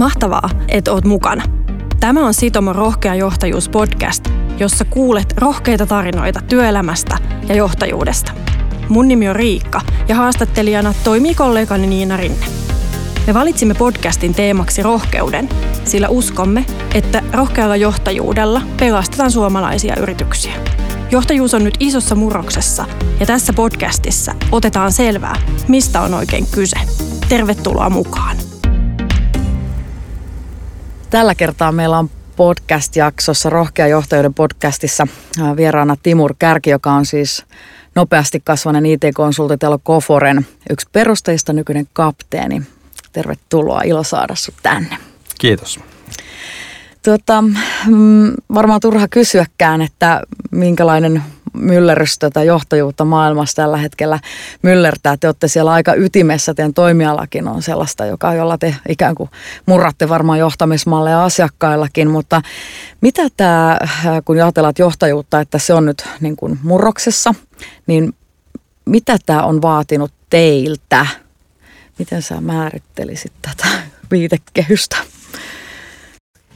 Mahtavaa, että oot mukana. Tämä on Sitomo Rohkea johtajuus podcast, jossa kuulet rohkeita tarinoita työelämästä ja johtajuudesta. Mun nimi on Riikka ja haastattelijana toimii kollegani Niina Rinne. Me valitsimme podcastin teemaksi rohkeuden, sillä uskomme, että rohkealla johtajuudella pelastetaan suomalaisia yrityksiä. Johtajuus on nyt isossa murroksessa ja tässä podcastissa otetaan selvää, mistä on oikein kyse. Tervetuloa mukaan. Tällä kertaa meillä on podcast-jaksossa, Rohkea johtajuuden podcastissa vieraana Timur Kärki, joka on siis nopeasti kasvanen IT-konsultti täällä Koforen yksi perustajista nykyinen kapteeni. Tervetuloa, ilo saada sut tänne. Kiitos. Tuota, mm, varmaan turha kysyäkään, että minkälainen myllerrys tätä johtajuutta maailmassa tällä hetkellä myllertää. Te olette siellä aika ytimessä, teidän toimialakin on sellaista, joka, jolla te ikään kuin murratte varmaan johtamismalleja asiakkaillakin, mutta mitä tämä, kun ajatellaan johtajuutta, että se on nyt niin kuin murroksessa, niin mitä tämä on vaatinut teiltä? Miten sä määrittelisit tätä viitekehystä?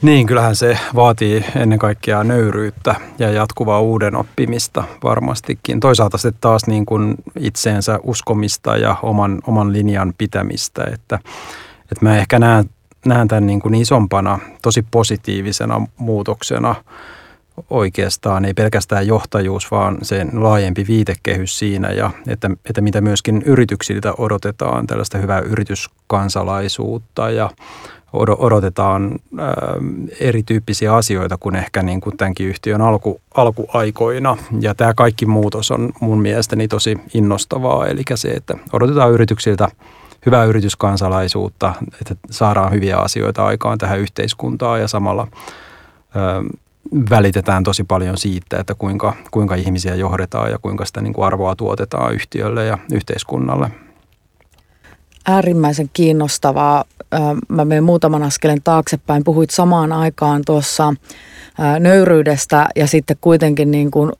Niin, kyllähän se vaatii ennen kaikkea nöyryyttä ja jatkuvaa uuden oppimista varmastikin. Toisaalta se taas niin kuin itseensä uskomista ja oman, oman linjan pitämistä, että, että mä ehkä näen, näen tämän niin kuin isompana, tosi positiivisena muutoksena oikeastaan, ei pelkästään johtajuus, vaan sen laajempi viitekehys siinä ja että, että mitä myöskin yrityksiltä odotetaan, tällaista hyvää yrityskansalaisuutta ja odotetaan erityyppisiä asioita kuin ehkä niin kuin tämänkin yhtiön alku, alkuaikoina. Ja tämä kaikki muutos on mun mielestäni tosi innostavaa, eli se, että odotetaan yrityksiltä hyvää yrityskansalaisuutta, että saadaan hyviä asioita aikaan tähän yhteiskuntaan ja samalla välitetään tosi paljon siitä, että kuinka, kuinka ihmisiä johdetaan ja kuinka sitä niin kuin arvoa tuotetaan yhtiölle ja yhteiskunnalle äärimmäisen kiinnostavaa. Mä menen muutaman askeleen taaksepäin. Puhuit samaan aikaan tuossa nöyryydestä ja sitten kuitenkin niin kuin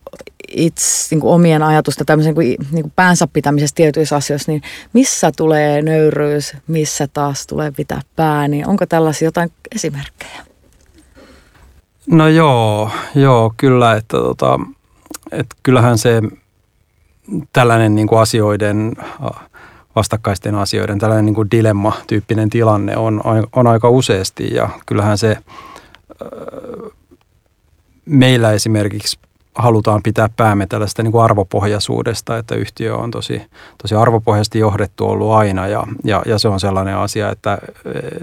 itse niin kuin omien ajatusta tämmöisen kuin, niin kuin päänsä pitämisestä tietyissä asioissa, niin missä tulee nöyryys, missä taas tulee pitää pää, niin onko tällaisia jotain esimerkkejä? No joo, joo kyllä, että, tota, että kyllähän se tällainen niin kuin asioiden vastakkaisten asioiden tällainen niin kuin dilemma-tyyppinen tilanne on, on aika useasti. Ja kyllähän se meillä esimerkiksi halutaan pitää päämme tällaista niin kuin arvopohjaisuudesta, että yhtiö on tosi, tosi arvopohjaisesti johdettu ollut aina ja, ja, ja se on sellainen asia, että,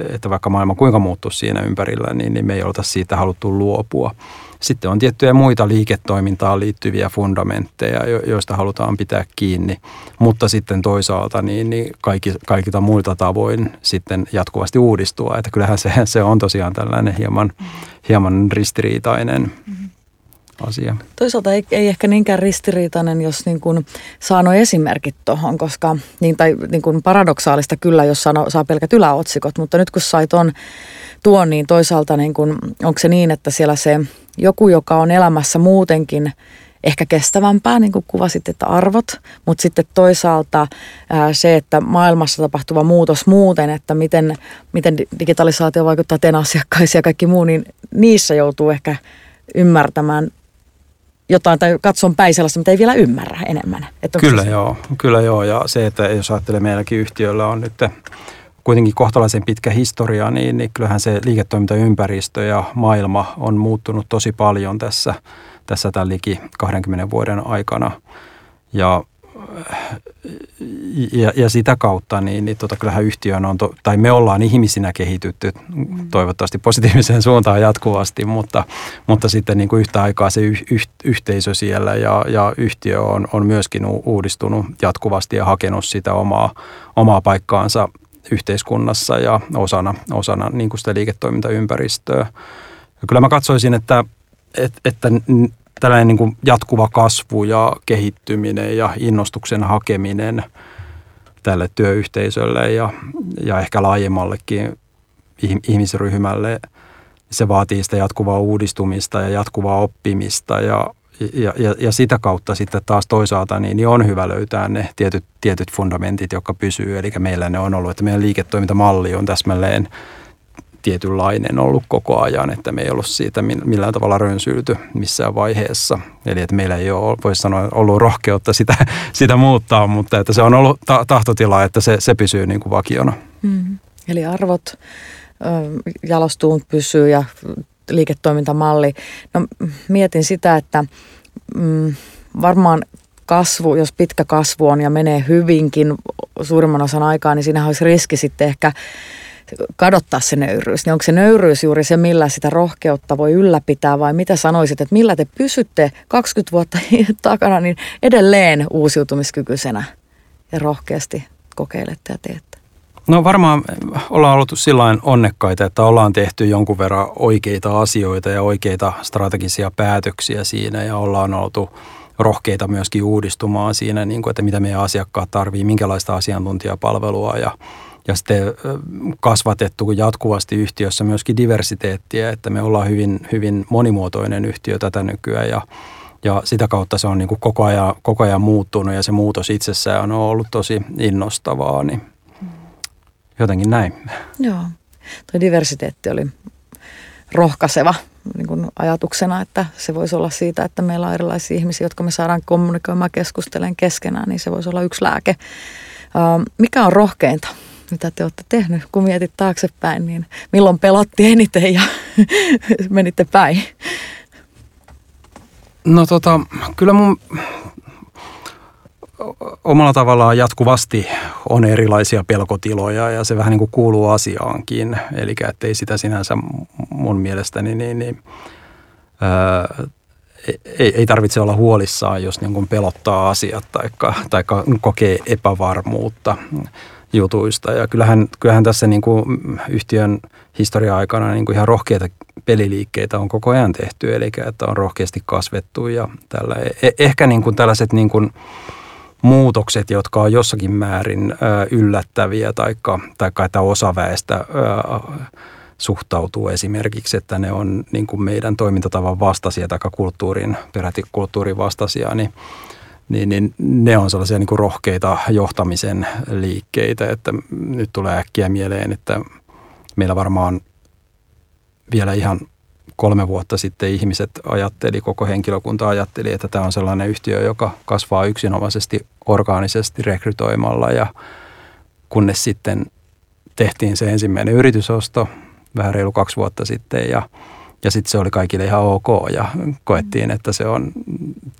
että vaikka maailma kuinka muuttuisi siinä ympärillä, niin, niin me ei olta siitä haluttu luopua. Sitten on tiettyjä muita liiketoimintaan liittyviä fundamentteja, joista halutaan pitää kiinni, mutta sitten toisaalta niin, niin kaikki, kaikilta muilta tavoin sitten jatkuvasti uudistua. Että kyllähän se, se on tosiaan tällainen hieman, hieman ristiriitainen asia. Toisaalta ei, ei ehkä niinkään ristiriitainen, jos niin kuin saa nuo esimerkit tuohon, koska niin, tai niin kuin paradoksaalista kyllä, jos saa, saa pelkät yläotsikot, mutta nyt kun sait on tuon, niin toisaalta niin kuin, onko se niin, että siellä se joku, joka on elämässä muutenkin ehkä kestävämpää, niin kuin kuvasit, että arvot, mutta sitten toisaalta ää, se, että maailmassa tapahtuva muutos muuten, että miten, miten digitalisaatio vaikuttaa teidän asiakkaisiin ja kaikki muu, niin niissä joutuu ehkä ymmärtämään jotain tai katson päin sellaista, mitä ei vielä ymmärrä enemmän. Että kyllä se... joo, kyllä joo. Ja se, että jos ajattelee meilläkin yhtiöllä on nyt kuitenkin kohtalaisen pitkä historia, niin, niin kyllähän se liiketoimintaympäristö ja maailma on muuttunut tosi paljon tässä, tässä tämän liki 20 vuoden aikana. Ja ja, ja sitä kautta niin, niin tota, kyllähän yhtiön on, to, tai me ollaan ihmisinä kehitytty toivottavasti positiiviseen suuntaan jatkuvasti, mutta, mutta sitten niin kuin yhtä aikaa se yh, yh, yhteisö siellä ja, ja yhtiö on, on myöskin uudistunut jatkuvasti ja hakenut sitä omaa, omaa paikkaansa yhteiskunnassa ja osana, osana niin kuin sitä liiketoimintaympäristöä. Ja kyllä mä katsoisin, että, että, että tällainen niin kuin jatkuva kasvu ja kehittyminen ja innostuksen hakeminen tälle työyhteisölle ja, ja ehkä laajemmallekin ihmisryhmälle, se vaatii sitä jatkuvaa uudistumista ja jatkuvaa oppimista ja, ja, ja, ja sitä kautta sitten taas toisaalta niin, niin on hyvä löytää ne tietyt, tietyt fundamentit, jotka pysyy. Eli meillä ne on ollut, että meidän liiketoimintamalli on täsmälleen tietynlainen ollut koko ajan, että me ei ollut siitä millään tavalla rönsyilty missään vaiheessa. Eli että meillä ei ole, voisi sanoa, ollut rohkeutta sitä, sitä muuttaa, mutta että se on ollut ta- tahtotila, että se, se pysyy niin kuin vakiona. Mm. Eli arvot jalostuun pysyy ja liiketoimintamalli. No mietin sitä, että mm, varmaan kasvu, jos pitkä kasvu on ja menee hyvinkin suurimman osan aikaa, niin siinä olisi riski sitten ehkä kadottaa se nöyryys. Niin onko se nöyryys juuri se, millä sitä rohkeutta voi ylläpitää vai mitä sanoisit, että millä te pysytte 20 vuotta takana niin edelleen uusiutumiskykyisenä ja rohkeasti kokeilette ja teette? No varmaan ollaan ollut sillä onnekkaita, että ollaan tehty jonkun verran oikeita asioita ja oikeita strategisia päätöksiä siinä ja ollaan oltu rohkeita myöskin uudistumaan siinä, niin kuin, että mitä meidän asiakkaat tarvii, minkälaista asiantuntijapalvelua ja, ja sitten kasvatettu jatkuvasti yhtiössä myöskin diversiteettiä, että me ollaan hyvin, hyvin monimuotoinen yhtiö tätä nykyään ja ja sitä kautta se on niin kuin koko, ajan, koko ajan muuttunut ja se muutos itsessään on ollut tosi innostavaa, niin jotenkin näin. Joo, tuo diversiteetti oli rohkaiseva niin kuin ajatuksena, että se voisi olla siitä, että meillä on erilaisia ihmisiä, jotka me saadaan kommunikoimaan keskustelemaan keskenään, niin se voisi olla yksi lääke. Mikä on rohkeinta, mitä te olette tehnyt, kun mietit taaksepäin, niin milloin pelotti eniten ja menitte päin? No tota, kyllä mun omalla tavallaan jatkuvasti on erilaisia pelkotiloja ja se vähän niin kuin kuuluu asiaankin. Eli ei sitä sinänsä mun mielestäni niin, niin ää, ei, ei tarvitse olla huolissaan, jos niin kuin pelottaa asiat tai kokee epävarmuutta jutuista. Ja kyllähän, kyllähän tässä niin kuin yhtiön historia-aikana niin kuin ihan rohkeita peliliikkeitä on koko ajan tehty, eli että on rohkeasti kasvettu ja tällä. E-, ehkä niin kuin tällaiset niin kuin, muutokset, jotka on jossakin määrin yllättäviä, taikka, taikka että osa väestä suhtautuu esimerkiksi, että ne on niin kuin meidän toimintatavan vastaisia tai kulttuurin, peräti kulttuurin vastaisia, niin, niin, niin ne on sellaisia niin kuin rohkeita johtamisen liikkeitä, että nyt tulee äkkiä mieleen, että meillä varmaan vielä ihan kolme vuotta sitten ihmiset ajatteli, koko henkilökunta ajatteli, että tämä on sellainen yhtiö, joka kasvaa yksinomaisesti orgaanisesti rekrytoimalla. Ja kunnes sitten tehtiin se ensimmäinen yritysosto vähän reilu kaksi vuotta sitten ja, ja sitten se oli kaikille ihan ok ja koettiin, että se on,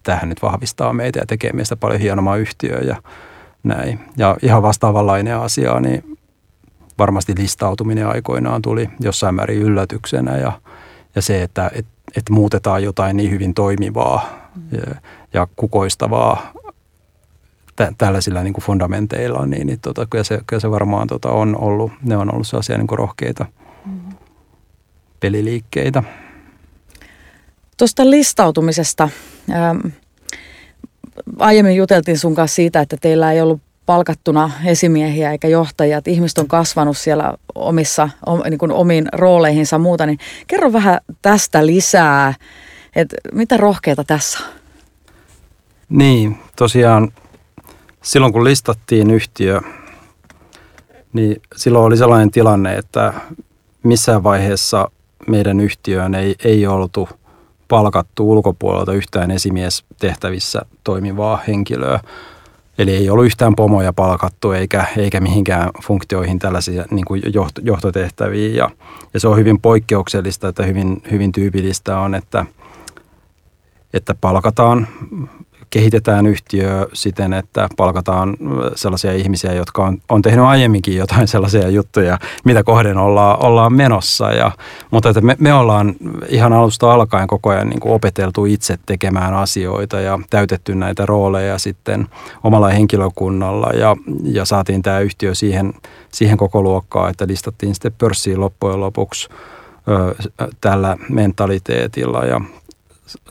tähän nyt vahvistaa meitä ja tekee meistä paljon hienomman yhtiö ja näin. Ja ihan vastaavanlainen asia, niin varmasti listautuminen aikoinaan tuli jossain määrin yllätyksenä ja – ja se, että et, et muutetaan jotain niin hyvin toimivaa ja, ja kukoistavaa tä, tällaisilla niin kuin fundamenteilla, niin, niin tota, kyllä, se, kyllä se varmaan tota, on ollut, ne on ollut sellaisia niin kuin rohkeita. Peliliikkeitä. Tuosta listautumisesta. Ähm, aiemmin juteltiin sun kanssa siitä, että teillä ei ollut palkattuna esimiehiä eikä johtajia, että ihmiset on kasvanut siellä omissa, niin kuin omiin rooleihinsa muuta, niin kerro vähän tästä lisää, että mitä rohkeita tässä on? Niin, tosiaan silloin kun listattiin yhtiö, niin silloin oli sellainen tilanne, että missään vaiheessa meidän yhtiöön ei, ei oltu palkattu ulkopuolelta yhtään esimies tehtävissä toimivaa henkilöä, Eli ei ollut yhtään pomoja palkattu eikä, eikä mihinkään funktioihin tällaisia niin kuin johtotehtäviä. Ja, ja se on hyvin poikkeuksellista, että hyvin, hyvin tyypillistä on, että, että palkataan kehitetään yhtiö siten, että palkataan sellaisia ihmisiä, jotka on, on tehnyt aiemminkin jotain sellaisia juttuja, mitä kohden ollaan, ollaan menossa. Ja, mutta että me, me ollaan ihan alusta alkaen koko ajan niin kuin opeteltu itse tekemään asioita ja täytetty näitä rooleja sitten omalla henkilökunnalla ja, ja saatiin tämä yhtiö siihen, siihen koko luokkaan, että listattiin sitten pörssiin loppujen lopuksi tällä mentaliteetilla ja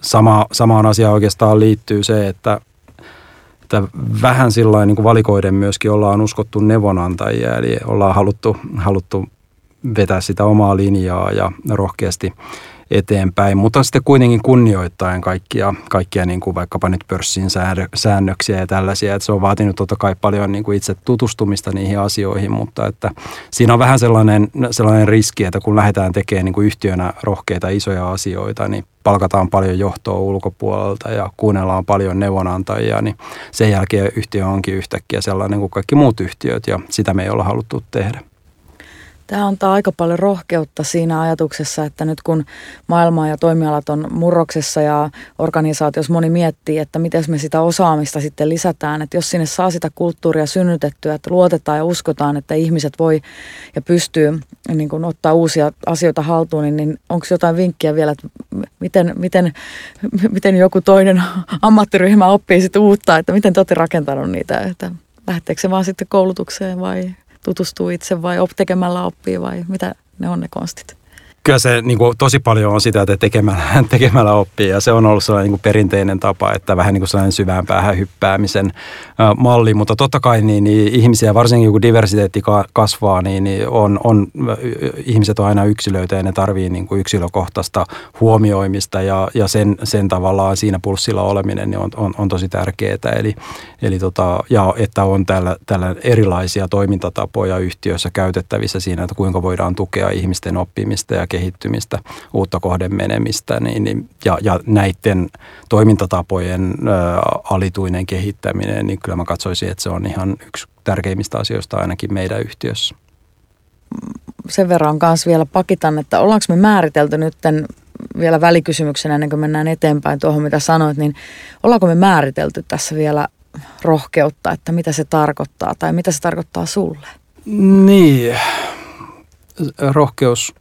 sama, samaan asiaan oikeastaan liittyy se, että, että vähän sillä niin kuin valikoiden myöskin ollaan uskottu neuvonantajia, eli ollaan haluttu, haluttu vetää sitä omaa linjaa ja rohkeasti eteenpäin, mutta sitten kuitenkin kunnioittaen kaikkia, kaikkia niin kuin vaikkapa nyt pörssin säännöksiä ja tällaisia, että se on vaatinut totta kai paljon niin kuin itse tutustumista niihin asioihin, mutta että siinä on vähän sellainen, sellainen riski, että kun lähdetään tekemään niin kuin yhtiönä rohkeita isoja asioita, niin palkataan paljon johtoa ulkopuolelta ja kuunnellaan paljon neuvonantajia, niin sen jälkeen yhtiö onkin yhtäkkiä sellainen kuin kaikki muut yhtiöt ja sitä me ei olla haluttu tehdä. Tämä antaa aika paljon rohkeutta siinä ajatuksessa, että nyt kun maailma ja toimialat on murroksessa ja organisaatiossa moni miettii, että miten me sitä osaamista sitten lisätään, että jos sinne saa sitä kulttuuria synnytettyä, että luotetaan ja uskotaan, että ihmiset voi ja pystyy niin kuin ottaa uusia asioita haltuun, niin, niin onko jotain vinkkiä vielä, että miten, miten, miten joku toinen ammattiryhmä oppii sitten uutta, että miten te olette rakentanut niitä, että lähteekö se vaan sitten koulutukseen vai tutustuu itse vai op, tekemällä oppii vai mitä ne on ne konstit? Kyllä se niin kuin, tosi paljon on sitä, että tekemällä, tekemällä oppii ja se on ollut sellainen niin kuin perinteinen tapa, että vähän niin kuin sellainen syvään päähän hyppäämisen ä, malli, mutta totta kai niin, niin ihmisiä, varsinkin kun diversiteetti kasvaa, niin, niin on, on, ihmiset on aina yksilöitä ja ne tarvii niin kuin yksilökohtaista huomioimista ja, ja sen, sen tavallaan siinä pulssilla oleminen niin on, on, on tosi tärkeää, eli, eli tota, ja että on tällä, tällä erilaisia toimintatapoja yhtiöissä käytettävissä siinä, että kuinka voidaan tukea ihmisten oppimista ja kehittymistä, uutta kohden menemistä niin, niin, ja, ja näiden toimintatapojen ä, alituinen kehittäminen, niin kyllä mä katsoisin, että se on ihan yksi tärkeimmistä asioista ainakin meidän yhtiössä. Sen verran kanssa vielä pakitan, että ollaanko me määritelty nyt vielä välikysymyksenä ennen kuin mennään eteenpäin tuohon, mitä sanoit, niin ollaanko me määritelty tässä vielä rohkeutta, että mitä se tarkoittaa tai mitä se tarkoittaa sulle? Niin, rohkeus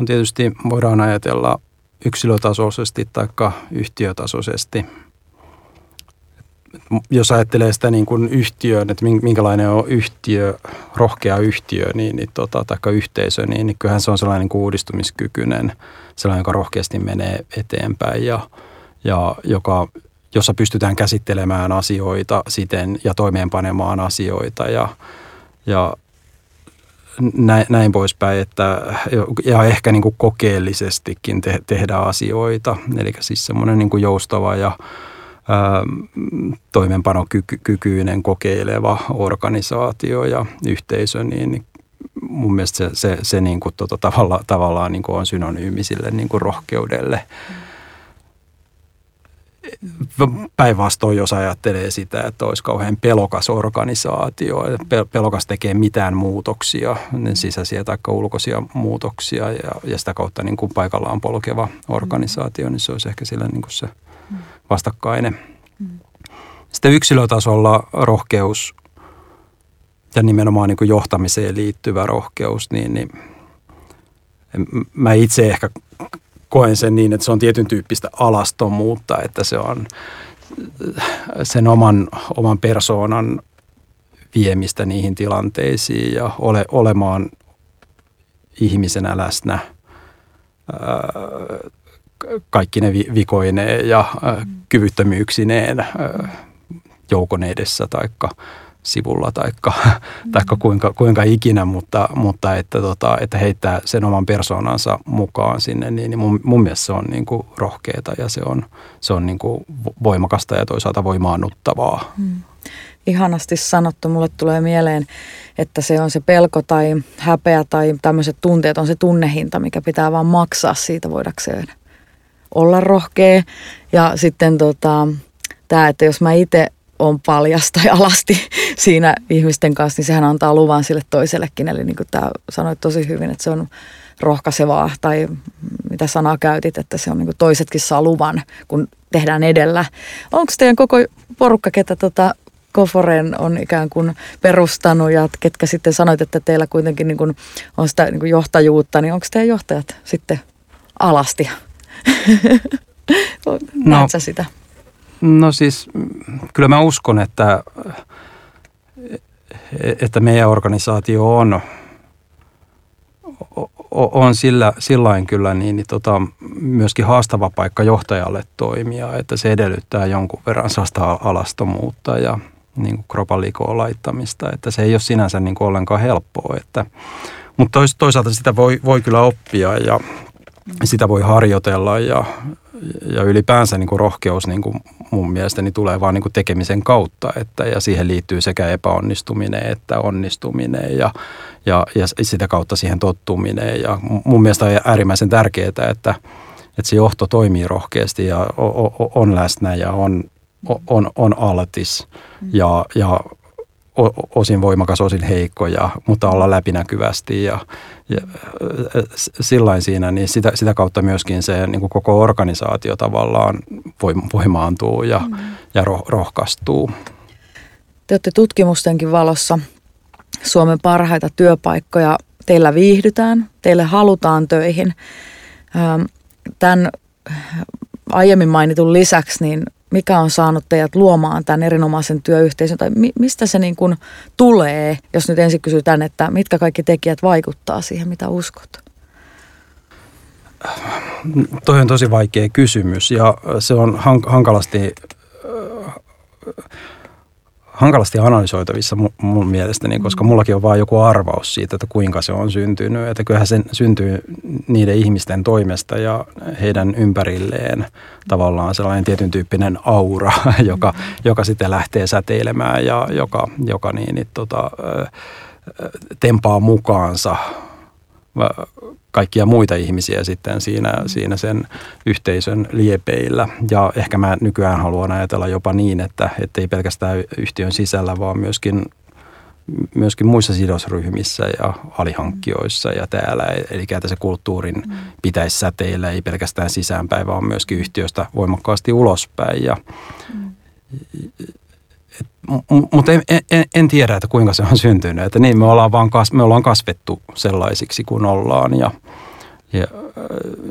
on tietysti, voidaan ajatella yksilötasoisesti tai yhtiötasoisesti. Jos ajattelee sitä niin kuin yhtiön, että minkälainen on yhtiö, rohkea yhtiö niin, niin tota, tai yhteisö, niin, niin kyllähän se on sellainen niin kuin uudistumiskykyinen, sellainen, joka rohkeasti menee eteenpäin ja, ja joka, jossa pystytään käsittelemään asioita siten ja toimeenpanemaan asioita ja, ja näin, näin poispäin, että, ja ehkä niin kuin kokeellisestikin te, tehdä asioita. Eli siis semmoinen niin kuin joustava ja ää, toimenpanokykyinen kokeileva organisaatio ja yhteisö, niin, niin mun mielestä se, se, se niin kuin, tota, tavalla, tavallaan niin kuin on synonyymi sille niin kuin rohkeudelle. Mm päinvastoin, jos ajattelee sitä, että olisi kauhean pelokas organisaatio, pelokas tekee mitään muutoksia, niin sisäisiä tai ulkoisia muutoksia ja, ja sitä kautta niin kuin paikallaan polkeva organisaatio, niin se olisi ehkä sillä niin kuin se vastakkainen. Sitten yksilötasolla rohkeus ja nimenomaan niin kuin johtamiseen liittyvä rohkeus, niin, niin mä itse ehkä koen sen niin, että se on tietyn tyyppistä alastomuutta, että se on sen oman, oman persoonan viemistä niihin tilanteisiin ja ole, olemaan ihmisenä läsnä kaikki ne vikoineen ja kyvyttömyyksineen joukon edessä taikka sivulla taikka, mm. taikka kuinka, kuinka ikinä, mutta, mutta että, tota, että heittää sen oman persoonansa mukaan sinne, niin, niin mun, mun mielestä se on niin kuin rohkeata ja se on, se on niin kuin voimakasta ja toisaalta voimaannuttavaa. Mm. Ihanasti sanottu. Mulle tulee mieleen, että se on se pelko tai häpeä tai tämmöiset tunteet on se tunnehinta, mikä pitää vaan maksaa siitä voidakseen olla rohkea. Ja sitten tota, tämä, että jos mä itse on paljas tai alasti siinä ihmisten kanssa, niin sehän antaa luvan sille toisellekin. Eli niin kuin tämä sanoit tosi hyvin, että se on rohkaisevaa tai mitä sanaa käytit, että se on niin kuin toisetkin saa luvan, kun tehdään edellä. Onko teidän koko porukka, ketä tota Koforen on ikään kuin perustanut ja ketkä sitten sanoit, että teillä kuitenkin niin kuin on sitä niin kuin johtajuutta, niin onko teidän johtajat sitten alasti? no, sitä? No siis kyllä mä uskon, että, että meidän organisaatio on, on sillä, sillain kyllä niin, niin tota, myöskin haastava paikka johtajalle toimia, että se edellyttää jonkun verran sellaista alastomuutta ja niin kuin kropan laittamista, että se ei ole sinänsä niin kuin ollenkaan helppoa, että, mutta toisaalta sitä voi, voi kyllä oppia ja sitä voi harjoitella ja, ja ylipäänsä niin kuin rohkeus niin kuin mun mielestäni tulee vaan niin kuin tekemisen kautta että, ja siihen liittyy sekä epäonnistuminen että onnistuminen ja, ja, ja sitä kautta siihen tottuminen. Ja mun mielestä on äärimmäisen tärkeää, että, että se johto toimii rohkeasti ja on läsnä ja on, on, on altis ja, ja osin voimakas, osin heikko, ja, mutta olla läpinäkyvästi ja, ja sillain siinä, niin sitä, sitä kautta myöskin se niin kuin koko organisaatio tavallaan voimaantuu ja, mm. ja roh, rohkaistuu. Te olette tutkimustenkin valossa Suomen parhaita työpaikkoja. Teillä viihdytään, teille halutaan töihin. Tämän aiemmin mainitun lisäksi, niin mikä on saanut teidät luomaan tämän erinomaisen työyhteisön, tai mi- mistä se niin kuin tulee, jos nyt ensin kysytään, että mitkä kaikki tekijät vaikuttaa siihen, mitä uskot? Toi on tosi vaikea kysymys ja se on hankalasti hankalasti analysoitavissa mun mielestäni, koska mm. mullakin on vain joku arvaus siitä, että kuinka se on syntynyt. Että kyllähän se syntyy niiden ihmisten toimesta ja heidän ympärilleen tavallaan sellainen tietyn tyyppinen aura, joka, mm. joka sitten lähtee säteilemään ja joka, joka niin, niin tota, tempaa mukaansa kaikkia muita ihmisiä sitten siinä, mm. siinä sen yhteisön liepeillä. Ja ehkä mä nykyään haluan ajatella jopa niin, että ei pelkästään yhtiön sisällä, vaan myöskin myöskin muissa sidosryhmissä ja alihankkijoissa ja täällä. Eli että se kulttuurin mm. pitäisi säteillä ei pelkästään sisäänpäin, vaan myöskin yhtiöstä voimakkaasti ulospäin. Ja, mm mutta en, en, en tiedä, että kuinka se on syntynyt. Että niin, me ollaan, vaan kas, me ollaan kasvettu sellaisiksi kuin ollaan ja, ja,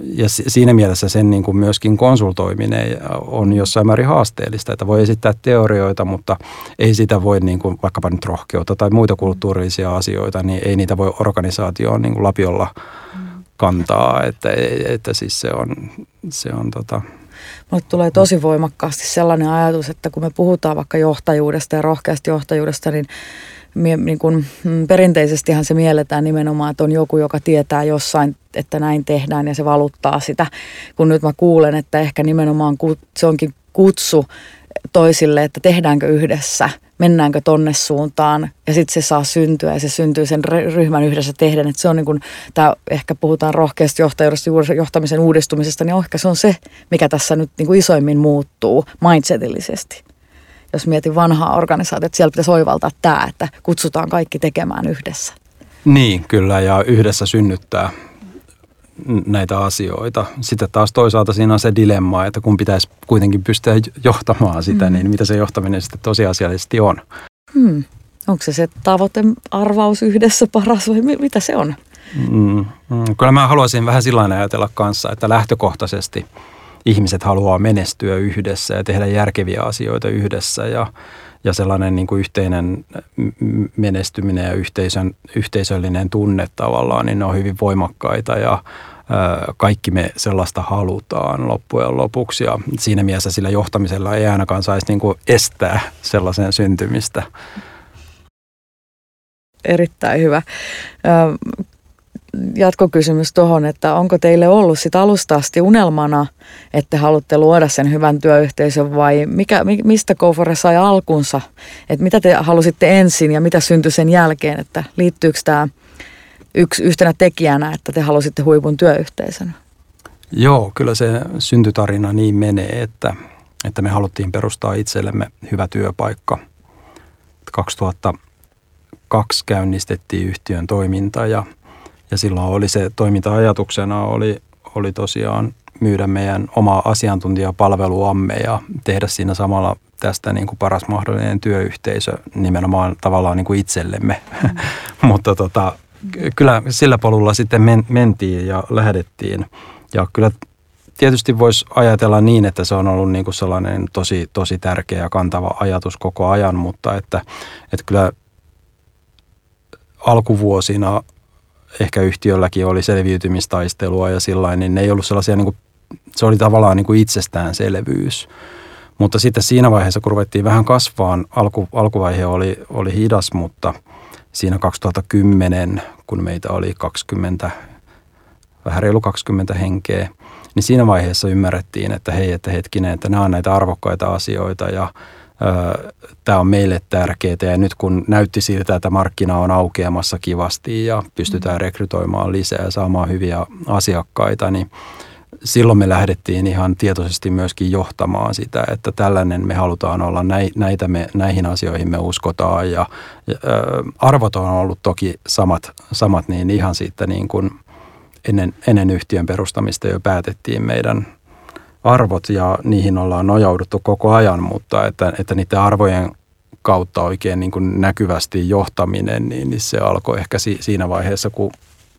ja siinä mielessä sen niin kuin myöskin konsultoiminen on jossain määrin haasteellista, että voi esittää teorioita, mutta ei sitä voi niin kuin vaikkapa nyt rohkeutta tai muita kulttuurillisia asioita, niin ei niitä voi organisaatioon niin kuin lapiolla kantaa, että, että siis se on, se on tota, Mulle tulee tosi voimakkaasti sellainen ajatus, että kun me puhutaan vaikka johtajuudesta ja rohkeasta johtajuudesta, niin niin kun, mm, perinteisestihan se mielletään nimenomaan, että on joku, joka tietää jossain, että näin tehdään ja se valuttaa sitä. Kun nyt mä kuulen, että ehkä nimenomaan se onkin kutsu toisille, että tehdäänkö yhdessä – mennäänkö tonne suuntaan ja sitten se saa syntyä ja se syntyy sen ryhmän yhdessä tehden. Että se on niin kuin, tämä ehkä puhutaan rohkeasti johtajuudesta, johtamisen uudistumisesta, niin ehkä se on se, mikä tässä nyt niin kuin isoimmin muuttuu mindsetillisesti. Jos mietin vanhaa organisaatiota, että siellä pitäisi oivaltaa tämä, että kutsutaan kaikki tekemään yhdessä. Niin, kyllä, ja yhdessä synnyttää näitä asioita. Sitten taas toisaalta siinä on se dilemma, että kun pitäisi kuitenkin pystyä johtamaan sitä, mm. niin mitä se johtaminen sitten tosiasiallisesti on. Hmm. Onko se se tavoitearvaus yhdessä paras vai mitä se on? Mm, mm. Kyllä mä haluaisin vähän sillä ajatella kanssa, että lähtökohtaisesti ihmiset haluaa menestyä yhdessä ja tehdä järkeviä asioita yhdessä ja, ja sellainen niin kuin yhteinen menestyminen ja yhteisön, yhteisöllinen tunne tavallaan, niin ne on hyvin voimakkaita ja kaikki me sellaista halutaan loppujen lopuksi ja siinä mielessä sillä johtamisella ei ainakaan saisi niin kuin estää sellaisen syntymistä. Erittäin hyvä jatkokysymys tuohon, että onko teille ollut sit alusta asti unelmana, että haluatte luoda sen hyvän työyhteisön vai mikä, mistä Kofore sai alkunsa? Että mitä te halusitte ensin ja mitä syntyi sen jälkeen, että liittyykö tämä yksi, yhtenä tekijänä, että te halusitte huipun työyhteisön? Joo, kyllä se syntytarina niin menee, että, että me haluttiin perustaa itsellemme hyvä työpaikka. 2002 käynnistettiin yhtiön toiminta ja – ja silloin oli se toiminta-ajatuksena oli, oli tosiaan myydä meidän omaa asiantuntijapalveluamme ja tehdä siinä samalla tästä niin kuin paras mahdollinen työyhteisö nimenomaan tavallaan niin kuin itsellemme. Mm. Mutta tota, kyllä sillä polulla sitten men, mentiin ja lähdettiin. Ja kyllä tietysti voisi ajatella niin, että se on ollut niin kuin sellainen tosi, tosi tärkeä ja kantava ajatus koko ajan, mutta että, että kyllä alkuvuosina ehkä yhtiölläkin oli selviytymistaistelua ja sillä niin ne ei ollut sellaisia, niin kuin, se oli tavallaan niin kuin itsestäänselvyys. Mutta sitten siinä vaiheessa, kun ruvettiin vähän kasvaan, alku, alkuvaihe oli, oli hidas, mutta siinä 2010, kun meitä oli 20 vähän reilu 20 henkeä, niin siinä vaiheessa ymmärrettiin, että hei, että hetkinen, että nämä on näitä arvokkaita asioita ja tämä on meille tärkeää ja nyt kun näytti siltä, että markkina on aukeamassa kivasti ja pystytään rekrytoimaan lisää ja saamaan hyviä asiakkaita, niin silloin me lähdettiin ihan tietoisesti myöskin johtamaan sitä, että tällainen me halutaan olla, näitä me, näihin asioihin me uskotaan ja, ja arvot on ollut toki samat, samat niin ihan siitä niin kuin ennen, ennen yhtiön perustamista jo päätettiin meidän arvot ja niihin ollaan nojauduttu koko ajan, mutta että, että niiden arvojen kautta oikein niin kuin näkyvästi johtaminen, niin, niin se alkoi ehkä si, siinä vaiheessa, kun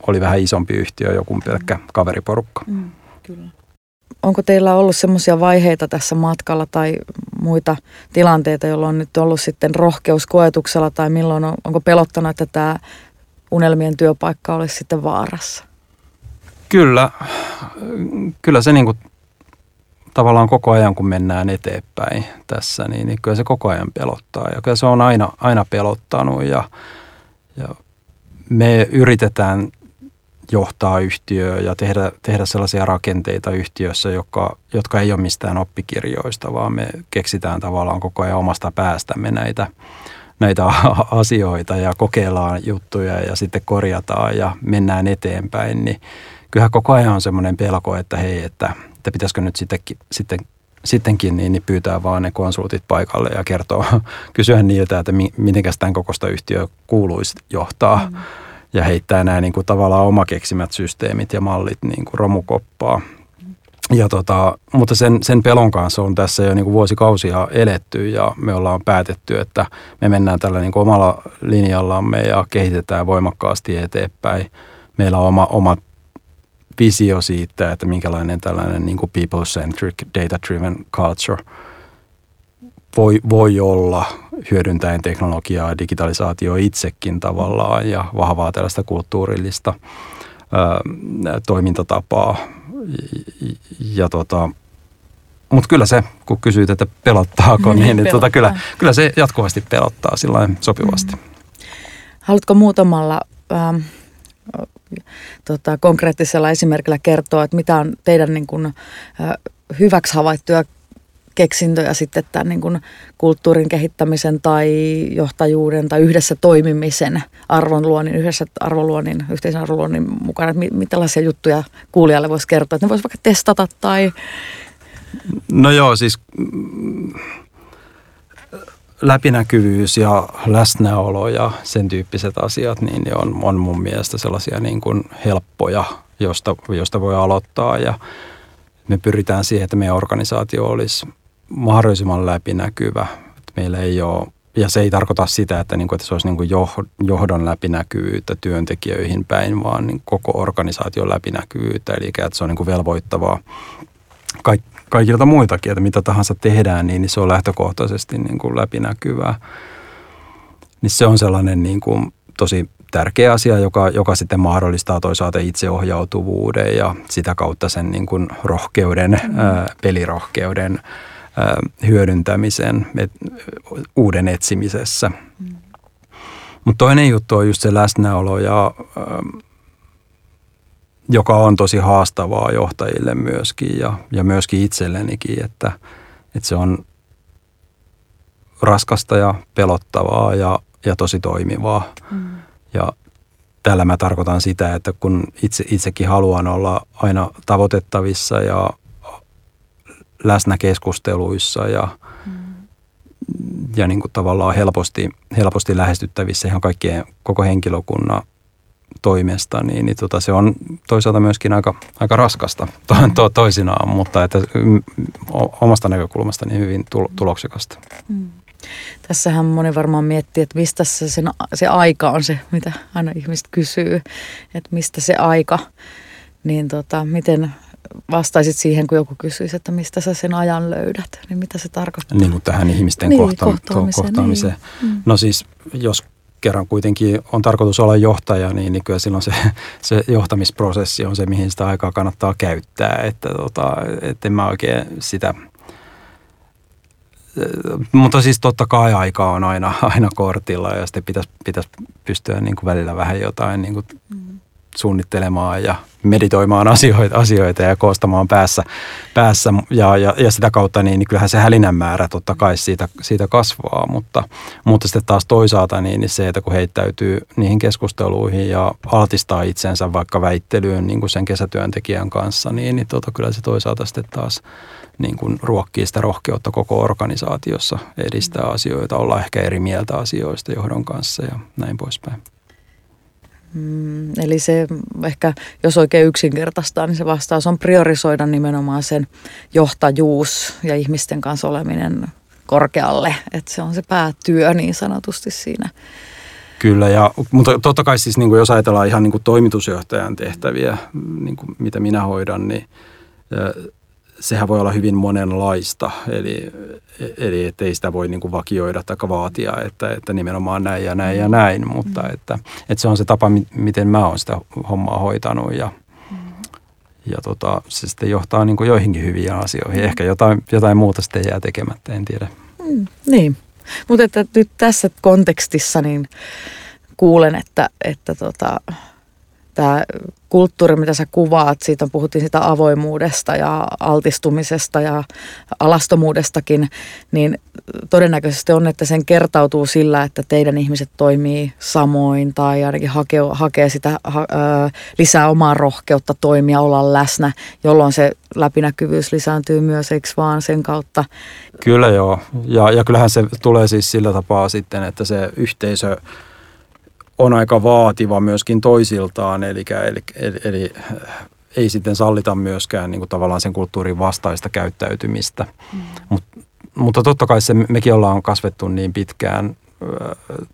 oli vähän isompi yhtiö, joku pelkkä kaveriporukka. Mm, kyllä. Onko teillä ollut semmoisia vaiheita tässä matkalla tai muita tilanteita, jolloin on nyt ollut sitten rohkeus koetuksella tai milloin on, onko pelottanut, että tämä unelmien työpaikka olisi sitten vaarassa? Kyllä, kyllä se niin kuin tavallaan koko ajan, kun mennään eteenpäin tässä, niin, niin kyllä se koko ajan pelottaa. Ja kyllä se on aina, aina pelottanut ja, ja me yritetään johtaa yhtiöä ja tehdä, tehdä sellaisia rakenteita yhtiössä, jotka, jotka ei ole mistään oppikirjoista, vaan me keksitään tavallaan koko ajan omasta päästämme näitä, näitä asioita ja kokeillaan juttuja ja sitten korjataan ja mennään eteenpäin, niin kyllähän koko ajan on semmoinen pelko, että hei, että, että pitäisikö nyt sittenkin, sitten, sittenkin niin, niin pyytää vaan ne konsultit paikalle ja kertoa, kysyä niiltä, että miten tämän kokoista yhtiö kuuluisi johtaa. Mm. Ja heittää nämä niin kuin tavallaan omakeksimät systeemit ja mallit niin kuin romukoppaa. Ja tota, mutta sen, sen pelon kanssa on tässä jo niin kuin vuosikausia eletty ja me ollaan päätetty, että me mennään tällä niin kuin omalla linjallamme ja kehitetään voimakkaasti eteenpäin. Meillä on oma, oma visio siitä, että minkälainen tällainen niin kuin people-centric, data-driven culture voi, voi olla hyödyntäen teknologiaa, digitalisaatio itsekin tavallaan ja vahvaa tällaista kulttuurillista ö, toimintatapaa. Ja tota, mutta kyllä se, kun kysyit, että pelottaako, niin, niin, niin tota, kyllä, kyllä se jatkuvasti pelottaa sillä sopivasti. Mm. Haluatko muutamalla ähm, tota, konkreettisella esimerkillä kertoa, että mitä on teidän niin kuin, hyväksi havaittuja keksintöjä sitten tämän niin kuin kulttuurin kehittämisen tai johtajuuden tai yhdessä toimimisen arvonluonnin, yhdessä arvonluonnin, yhteisen arvonluonnin mukana. Että mit, tällaisia juttuja kuulijalle voisi kertoa, että ne voisi vaikka testata tai... No joo, siis läpinäkyvyys ja läsnäolo ja sen tyyppiset asiat, niin on, on mun mielestä sellaisia niin kuin helppoja, josta, josta voi aloittaa. Ja me pyritään siihen, että meidän organisaatio olisi mahdollisimman läpinäkyvä. Meillä ei ole, ja se ei tarkoita sitä, että, niin kuin, että se olisi niin kuin johdon läpinäkyvyyttä työntekijöihin päin, vaan niin koko organisaation läpinäkyvyyttä, eli että se on niin kuin velvoittavaa. Kaik, kaikilta muitakin, että mitä tahansa tehdään, niin, niin se on lähtökohtaisesti niin kuin läpinäkyvää. Niin se on sellainen niin kuin tosi tärkeä asia, joka, joka sitten mahdollistaa toisaalta itseohjautuvuuden ja sitä kautta sen niin kuin rohkeuden, mm. ää, pelirohkeuden ää, hyödyntämisen et, uuden etsimisessä. Mm. Mutta toinen juttu on just se läsnäolo ja ää, joka on tosi haastavaa johtajille myöskin ja, ja myöskin itsellenikin, että, että se on raskasta ja pelottavaa ja, ja tosi toimivaa. Mm. Ja tällä mä tarkoitan sitä, että kun itse, itsekin haluan olla aina tavoitettavissa ja läsnä keskusteluissa ja, mm. ja niin kuin tavallaan helposti, helposti lähestyttävissä ihan kaikkien koko henkilökunnan toimesta, niin, niin tota, se on toisaalta myöskin aika, aika raskasta to, to, toisinaan, mutta että mm, omasta näkökulmasta niin hyvin tuloksekasta. Mm. Tässähän moni varmaan miettii, että mistä se, sen, se aika on se, mitä aina ihmiset kysyy, että mistä se aika, niin tota, miten vastaisit siihen, kun joku kysyisi, että mistä sä sen ajan löydät, niin mitä se tarkoittaa? Niin kuin tähän ihmisten niin, kohta- kohtaamiseen. kohtaamiseen. Niin. Mm. No siis, jos kerran kuitenkin on tarkoitus olla johtaja, niin, niin kyllä silloin se, se johtamisprosessi on se, mihin sitä aikaa kannattaa käyttää. Että, tota, että en mä oikein sitä mutta siis totta kai aika on aina, aina kortilla ja sitten pitäisi, pitäisi pystyä niin kuin välillä vähän jotain niin kuin suunnittelemaan ja meditoimaan asioita, asioita ja koostamaan päässä, päässä ja, ja, ja sitä kautta niin, niin kyllähän se hälinän määrä totta kai siitä, siitä kasvaa, mutta, mutta sitten taas toisaalta niin, niin se, että kun heittäytyy niihin keskusteluihin ja altistaa itsensä vaikka väittelyyn niin kuin sen kesätyöntekijän kanssa, niin, niin tota, kyllä se toisaalta sitten taas niin kuin ruokkii sitä rohkeutta koko organisaatiossa, edistää asioita, olla ehkä eri mieltä asioista johdon kanssa ja näin poispäin. Mm, eli se ehkä, jos oikein yksinkertaistaa, niin se vastaus on priorisoida nimenomaan sen johtajuus ja ihmisten kanssa oleminen korkealle. Että se on se päätyö niin sanotusti siinä. Kyllä, ja, mutta totta kai siis niin kuin jos ajatellaan ihan niin kuin toimitusjohtajan tehtäviä, niin kuin mitä minä hoidan, niin sehän voi olla hyvin monenlaista, eli, eli ettei sitä voi niin kuin vakioida tai vaatia, että, että nimenomaan näin ja näin ja näin, mutta mm. että, että se on se tapa, miten mä oon sitä hommaa hoitanut ja, mm. ja tota, se sitten johtaa niin kuin joihinkin hyviin asioihin. Mm. Ehkä jotain, jotain muuta sitten jää tekemättä, en tiedä. Mm, niin, mutta että nyt tässä kontekstissa niin kuulen, että, että tota, tämä kulttuuri, mitä sä kuvaat, siitä on, puhuttiin sitä avoimuudesta ja altistumisesta ja alastomuudestakin, niin todennäköisesti on, että sen kertautuu sillä, että teidän ihmiset toimii samoin tai ainakin hakee, hakee sitä ha, ö, lisää omaa rohkeutta toimia, olla läsnä, jolloin se läpinäkyvyys lisääntyy myös, eikö vaan sen kautta? Kyllä joo, ja, ja kyllähän se tulee siis sillä tapaa sitten, että se yhteisö on aika vaativa myöskin toisiltaan, eli, eli, eli, eli ei sitten sallita myöskään niin kuin tavallaan sen kulttuurin vastaista käyttäytymistä. Mm. Mut, mutta totta kai se, mekin ollaan kasvettu niin pitkään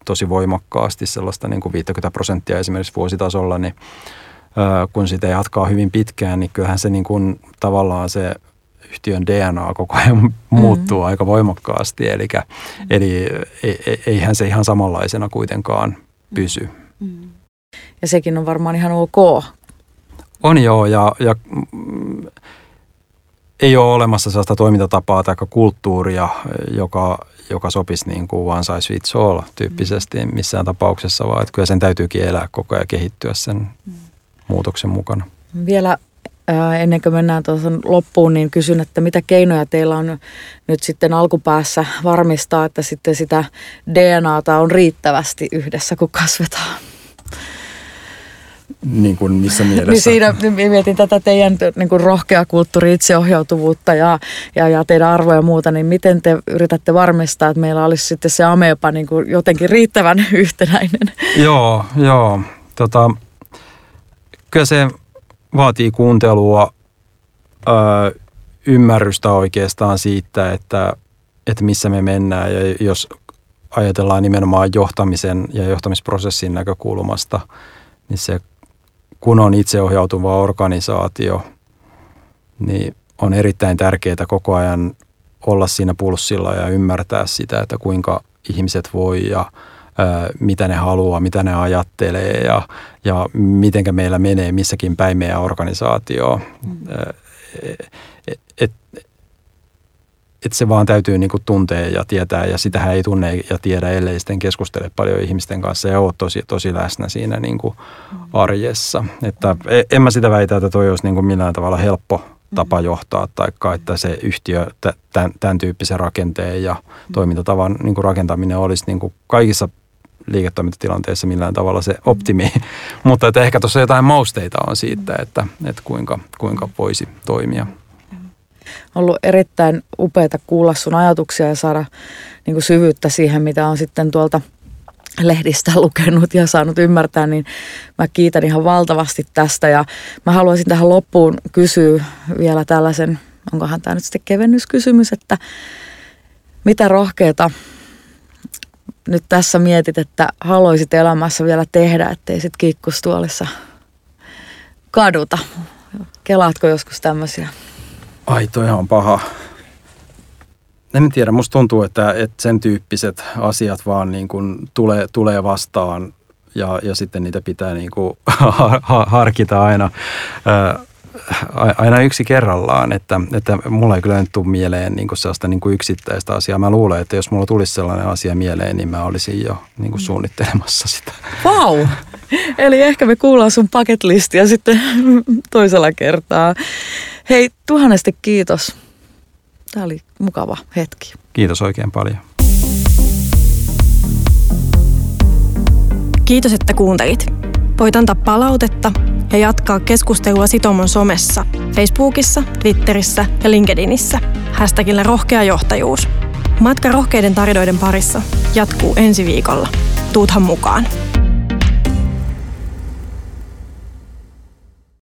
tosi voimakkaasti sellaista niin kuin 50 prosenttia esimerkiksi vuositasolla, niin kun sitä jatkaa hyvin pitkään, niin kyllähän se niin kuin, tavallaan se yhtiön DNA koko ajan mm. muuttuu aika voimakkaasti. Eli, mm. eli eihän se ihan samanlaisena kuitenkaan pysy. Mm. Ja sekin on varmaan ihan ok. On joo, ja, ja mm, ei ole olemassa sellaista toimintatapaa tai kulttuuria, joka, joka sopisi niin kuin one size fits all tyyppisesti mm. missään tapauksessa, vaan että kyllä sen täytyykin elää koko ajan kehittyä sen mm. muutoksen mukana. Vielä ennen kuin mennään tuohon loppuun, niin kysyn, että mitä keinoja teillä on nyt sitten alkupäässä varmistaa, että sitten sitä DNAta on riittävästi yhdessä, kun kasvetaan? Niin kuin missä mielessä? Niin siinä mietin tätä teidän niin kuin rohkea kulttuuri, itseohjautuvuutta ja, ja, ja teidän arvoja ja muuta, niin miten te yritätte varmistaa, että meillä olisi sitten se ameopa niin kuin jotenkin riittävän yhtenäinen? Joo, joo. Tota, kyllä se vaatii kuuntelua, ö, ymmärrystä oikeastaan siitä, että, että missä me mennään. Ja jos ajatellaan nimenomaan johtamisen ja johtamisprosessin näkökulmasta, niin se kun on itseohjautuva organisaatio, niin on erittäin tärkeää koko ajan olla siinä pulssilla ja ymmärtää sitä, että kuinka ihmiset voi ja mitä ne haluaa, mitä ne ajattelee ja, ja miten meillä menee missäkin päin meidän organisaatio. Mm. Et, et, et se vaan täytyy niinku tuntea ja tietää ja sitähän ei tunne ja tiedä, ellei sitten keskustele paljon ihmisten kanssa ja ole tosi, tosi läsnä siinä niinku mm. arjessa. Että e, en mä sitä väitä, että toi olisi niinku millään tavalla helppo tapa mm. johtaa, tai että se yhtiö, tämän, tämän tyyppisen rakenteen ja toimintatavan niin kuin rakentaminen olisi niin kuin kaikissa liiketoimintatilanteessa millään tavalla se optimi. Mutta että ehkä tuossa jotain mausteita on siitä, että, että kuinka, kuinka voisi toimia. On ollut erittäin upeaa kuulla sun ajatuksia ja saada niin kuin syvyyttä siihen, mitä on sitten tuolta lehdistä lukenut ja saanut ymmärtää, niin mä kiitän ihan valtavasti tästä. Ja mä haluaisin tähän loppuun kysyä vielä tällaisen, onkohan tämä nyt sitten kevennyskysymys, että mitä rohkeita nyt tässä mietit, että haluaisit elämässä vielä tehdä, ettei sit kiikkustuolissa kaduta? Kelaatko joskus tämmöisiä? Ai, toi on paha. En tiedä, musta tuntuu, että, että sen tyyppiset asiat vaan niin kuin tulee, tulee vastaan ja, ja sitten niitä pitää niin kuin harkita aina aina yksi kerrallaan, että, että mulla ei kyllä nyt tule mieleen niin kuin sellaista niin kuin yksittäistä asiaa. Mä luulen, että jos mulla tulisi sellainen asia mieleen, niin mä olisin jo niin kuin suunnittelemassa sitä. Wow! Eli ehkä me kuullaan sun bucket listia sitten toisella kertaa. Hei, tuhannesti kiitos. Tämä oli mukava hetki. Kiitos oikein paljon. Kiitos, että kuuntelit. Voit antaa palautetta ja jatkaa keskustelua Sitomon somessa, Facebookissa, Twitterissä ja LinkedInissä. Hashtagillä rohkea johtajuus. Matka rohkeiden tarinoiden parissa jatkuu ensi viikolla. Tuuthan mukaan.